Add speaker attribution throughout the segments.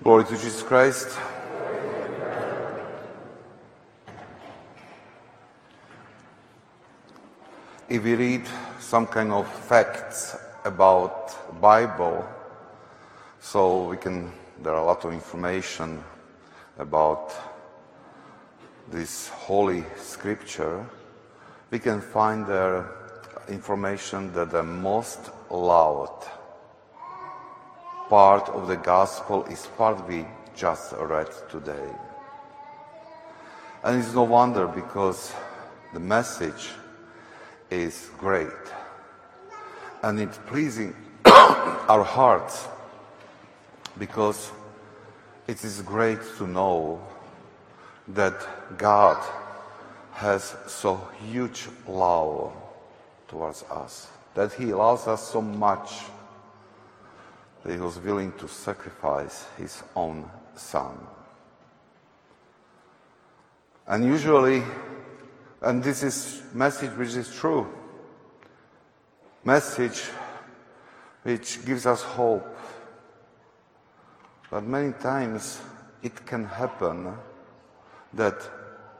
Speaker 1: Glory to Jesus Christ. If we read some kind of facts about Bible, so we can there are a lot of information about this holy scripture, we can find there information that the most loved part of the gospel is part we just read today. And it's no wonder because the message is great and it's pleasing our hearts because it is great to know that God has so huge love towards us, that He loves us so much that He was willing to sacrifice His own Son. And usually, and this is message which is true, message which gives us hope. But many times it can happen that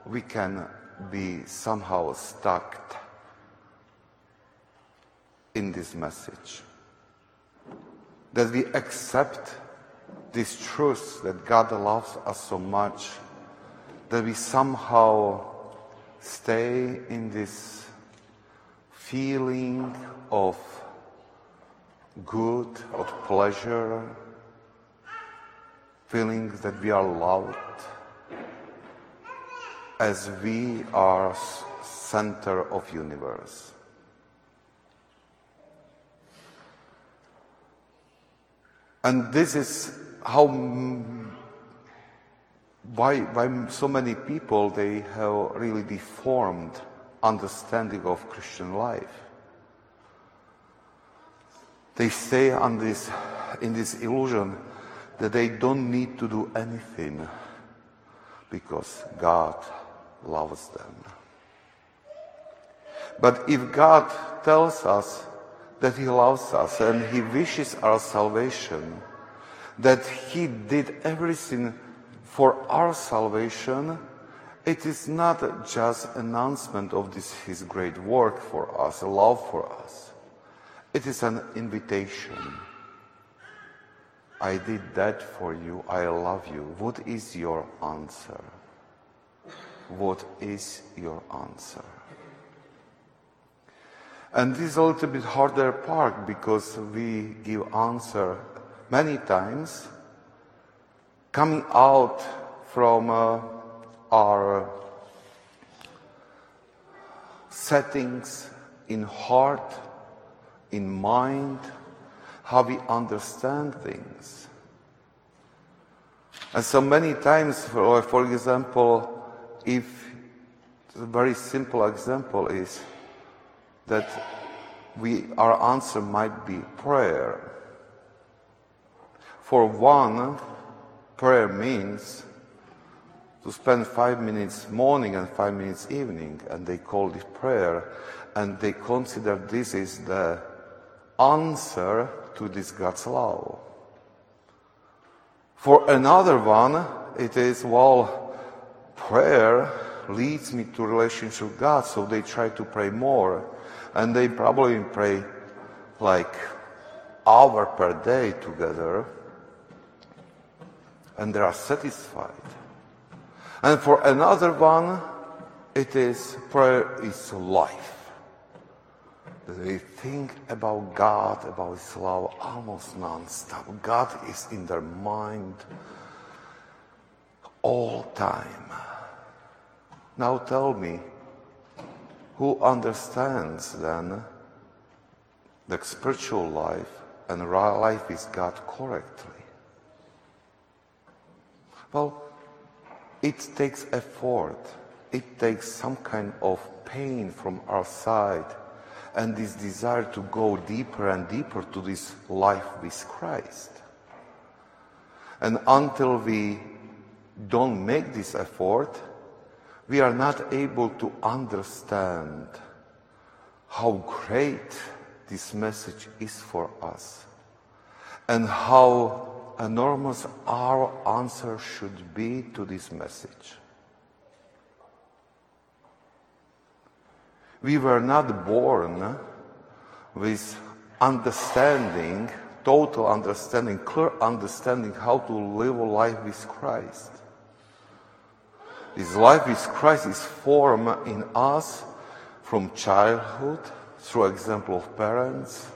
Speaker 1: we can be somehow stuck in this message. That we accept this truth that God loves us so much that we somehow stay in this feeling of good, of pleasure, feeling that we are loved as we are center of universe. And this is how why, why so many people they have really deformed understanding of Christian life. They stay on this in this illusion that they don't need to do anything because God loves them. But if God tells us that He loves us and He wishes our salvation, that He did everything for our salvation, it is not just announcement of this His great work for us, love for us. It is an invitation. I did that for you. I love you. What is your answer? What is your answer? And this is a little bit harder part because we give answer many times coming out from uh, our settings in heart, in mind, how we understand things. And so many times, for, for example, if a very simple example is that we, our answer might be prayer. For one, prayer means to spend five minutes morning and five minutes evening, and they call it prayer, and they consider this is the answer to this God's law. For another one, it is, well, prayer leads me to relationship with God, so they try to pray more. And they probably pray like hour per day together, and they are satisfied. And for another one, it is prayer is life. They think about God, about His love almost non-stop. God is in their mind all time. Now tell me, who understands then the spiritual life and real life with God correctly? Well, it takes effort. It takes some kind of pain from our side and this desire to go deeper and deeper to this life with Christ. And until we don't make this effort, we are not able to understand how great this message is for us and how enormous our answer should be to this message. We were not born with understanding, total understanding, clear understanding how to live a life with Christ. This life with Christ is formed in us from childhood through example of parents,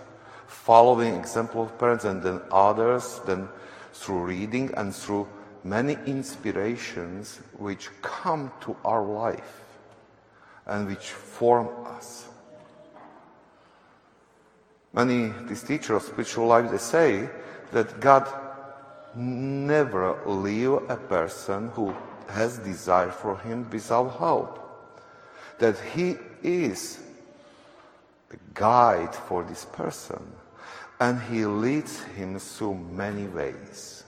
Speaker 1: following example of parents and then others, then through reading and through many inspirations which come to our life and which form us. Many these teachers of spiritual life they say that God never leave a person who has desire for him without hope. That he is the guide for this person and he leads him through many ways.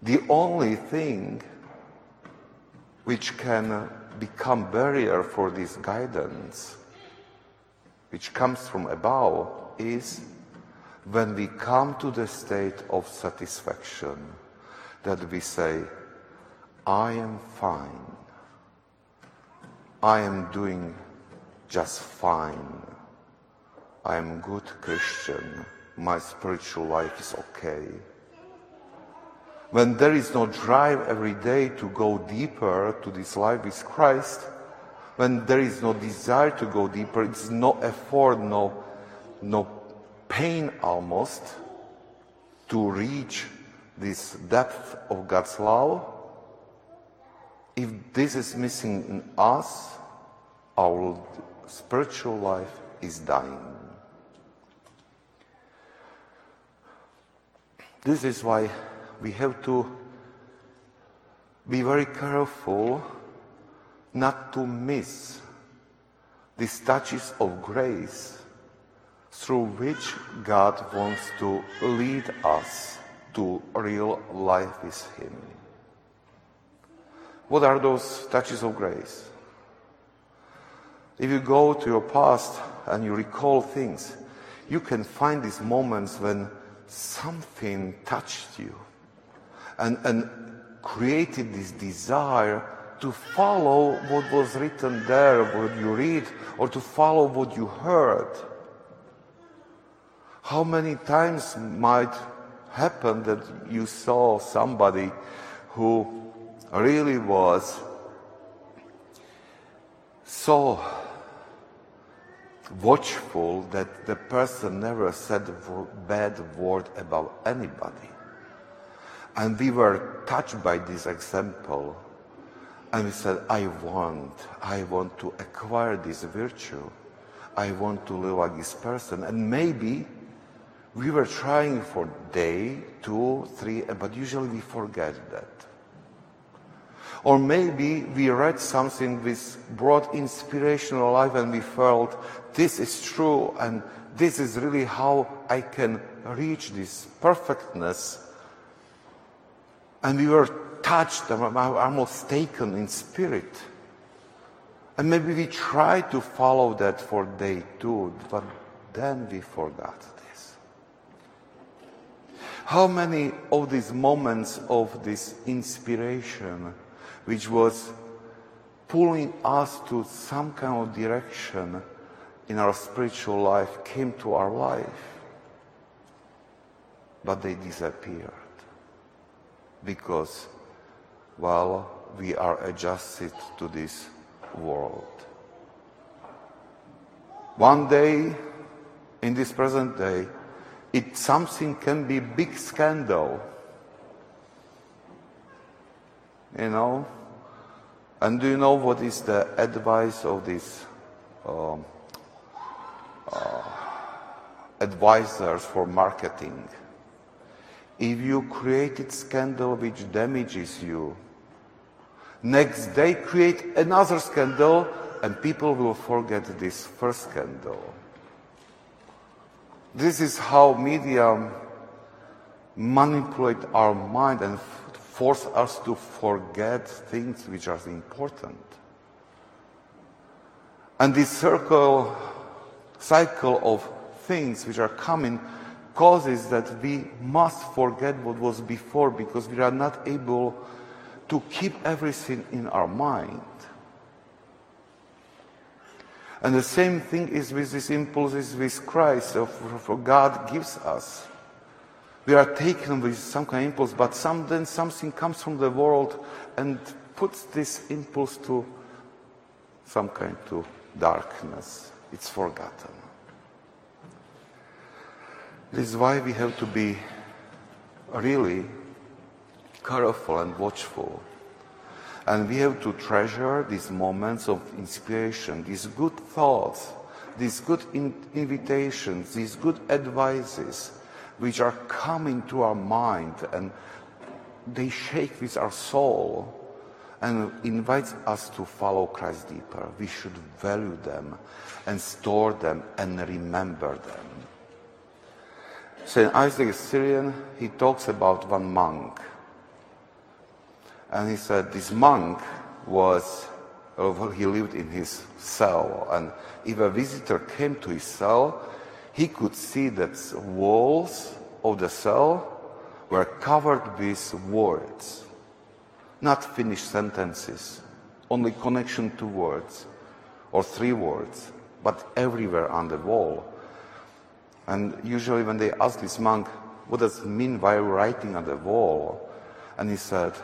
Speaker 1: The only thing which can become barrier for this guidance, which comes from above, is when we come to the state of satisfaction, that we say, I am fine. I am doing just fine. I am good Christian. My spiritual life is okay. When there is no drive every day to go deeper to this life with Christ, when there is no desire to go deeper, it's no effort, no, no pain almost to reach this depth of God's love. If this is missing in us, our spiritual life is dying. This is why we have to be very careful not to miss these touches of grace through which God wants to lead us to real life with Him. What are those touches of grace? If you go to your past and you recall things, you can find these moments when something touched you and, and created this desire to follow what was written there, what you read, or to follow what you heard. How many times might happen that you saw somebody who really was so watchful that the person never said a bad word about anybody. And we were touched by this example. And we said, I want, I want to acquire this virtue. I want to live like this person. And maybe we were trying for day, two, three, but usually we forget that. Or maybe we read something which brought inspiration to life and we felt this is true and this is really how I can reach this perfectness. And we were touched, and almost taken in spirit. And maybe we tried to follow that for day two, but then we forgot this. How many of these moments of this inspiration which was pulling us to some kind of direction in our spiritual life came to our life, but they disappeared because, well, we are adjusted to this world. One day, in this present day, it something can be big scandal. You know, and do you know what is the advice of this um, uh, advisors for marketing? If you created scandal which damages you, next day create another scandal and people will forget this first scandal. This is how media manipulate our mind and force us to forget things which are important. And this circle, cycle of things which are coming causes that we must forget what was before because we are not able to keep everything in our mind. And the same thing is with these impulses with Christ, of, of God gives us. We are taken with some kind of impulse, but some, then something comes from the world and puts this impulse to some kind of darkness. It's forgotten. This is why we have to be really careful and watchful. And we have to treasure these moments of inspiration, these good thoughts, these good in- invitations, these good advices which are coming to our mind and they shake with our soul and invite us to follow Christ deeper. We should value them and store them and remember them. St. Isaac Syrian, he talks about one monk. And he said this monk was, he lived in his cell. And if a visitor came to his cell, he could see that walls of the cell were covered with words, not finished sentences, only connection to words or three words, but everywhere on the wall. And usually when they ask this monk, what does it mean by writing on the wall? And he said,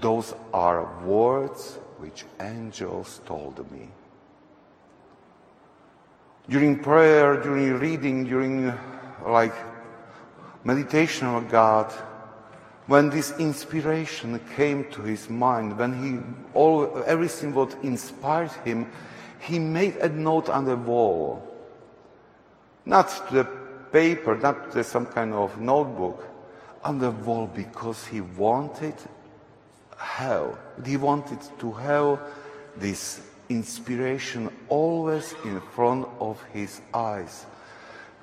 Speaker 1: those are words which angels told me. During prayer, during reading, during like meditation of God, when this inspiration came to his mind, when he all everything what inspired him, he made a note on the wall. Not to the paper, not the, some kind of notebook, on the wall because he wanted how he wanted to have this inspiration always in front of his eyes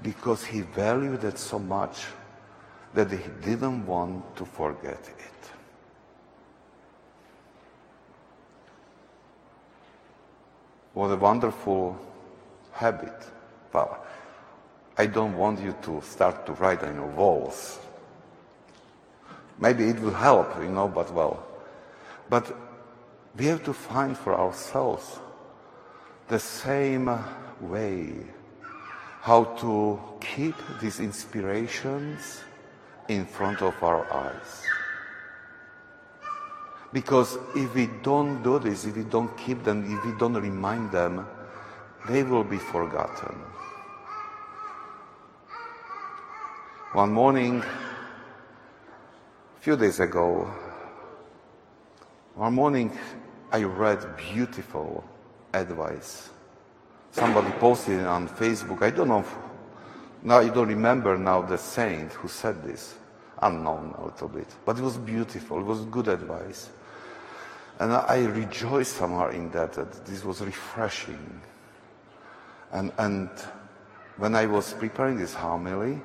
Speaker 1: because he valued it so much that he didn't want to forget it. What a wonderful habit. Well, I don't want you to start to write on your walls. Maybe it will help, you know, but well. But we have to find for ourselves the same way how to keep these inspirations in front of our eyes. Because if we don't do this, if we don't keep them, if we don't remind them, they will be forgotten. One morning, a few days ago, one morning I read beautiful advice. Somebody posted it on Facebook. I don't know, if, now I don't remember now the saint who said this. Unknown a little bit. But it was beautiful. It was good advice. And I rejoiced somehow in that, that this was refreshing. And, and when I was preparing this homily,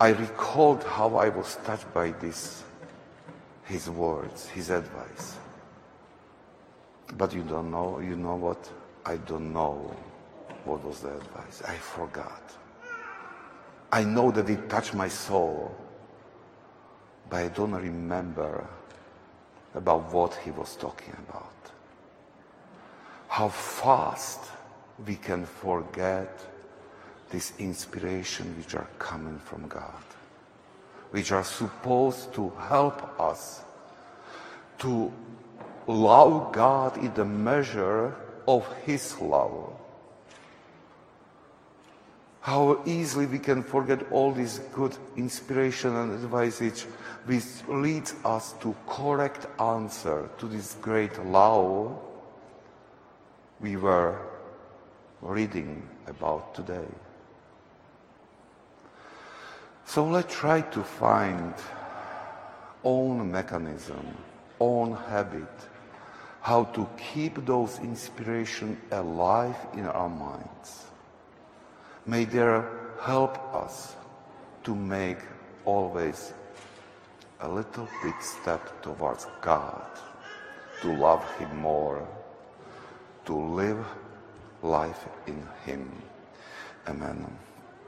Speaker 1: I recalled how I was touched by this his words, his advice. But you don't know, you know what? I don't know what was the advice. I forgot. I know that it touched my soul, but I don't remember about what he was talking about. How fast we can forget this inspiration which are coming from God which are supposed to help us to love God in the measure of His love. How easily we can forget all this good inspiration and advice which, leads us to correct answer to this great love we were reading about today. So let's try to find own mechanism, own habit, how to keep those inspiration alive in our minds. May they help us to make always a little big step towards God, to love Him more, to live life in Him. Amen.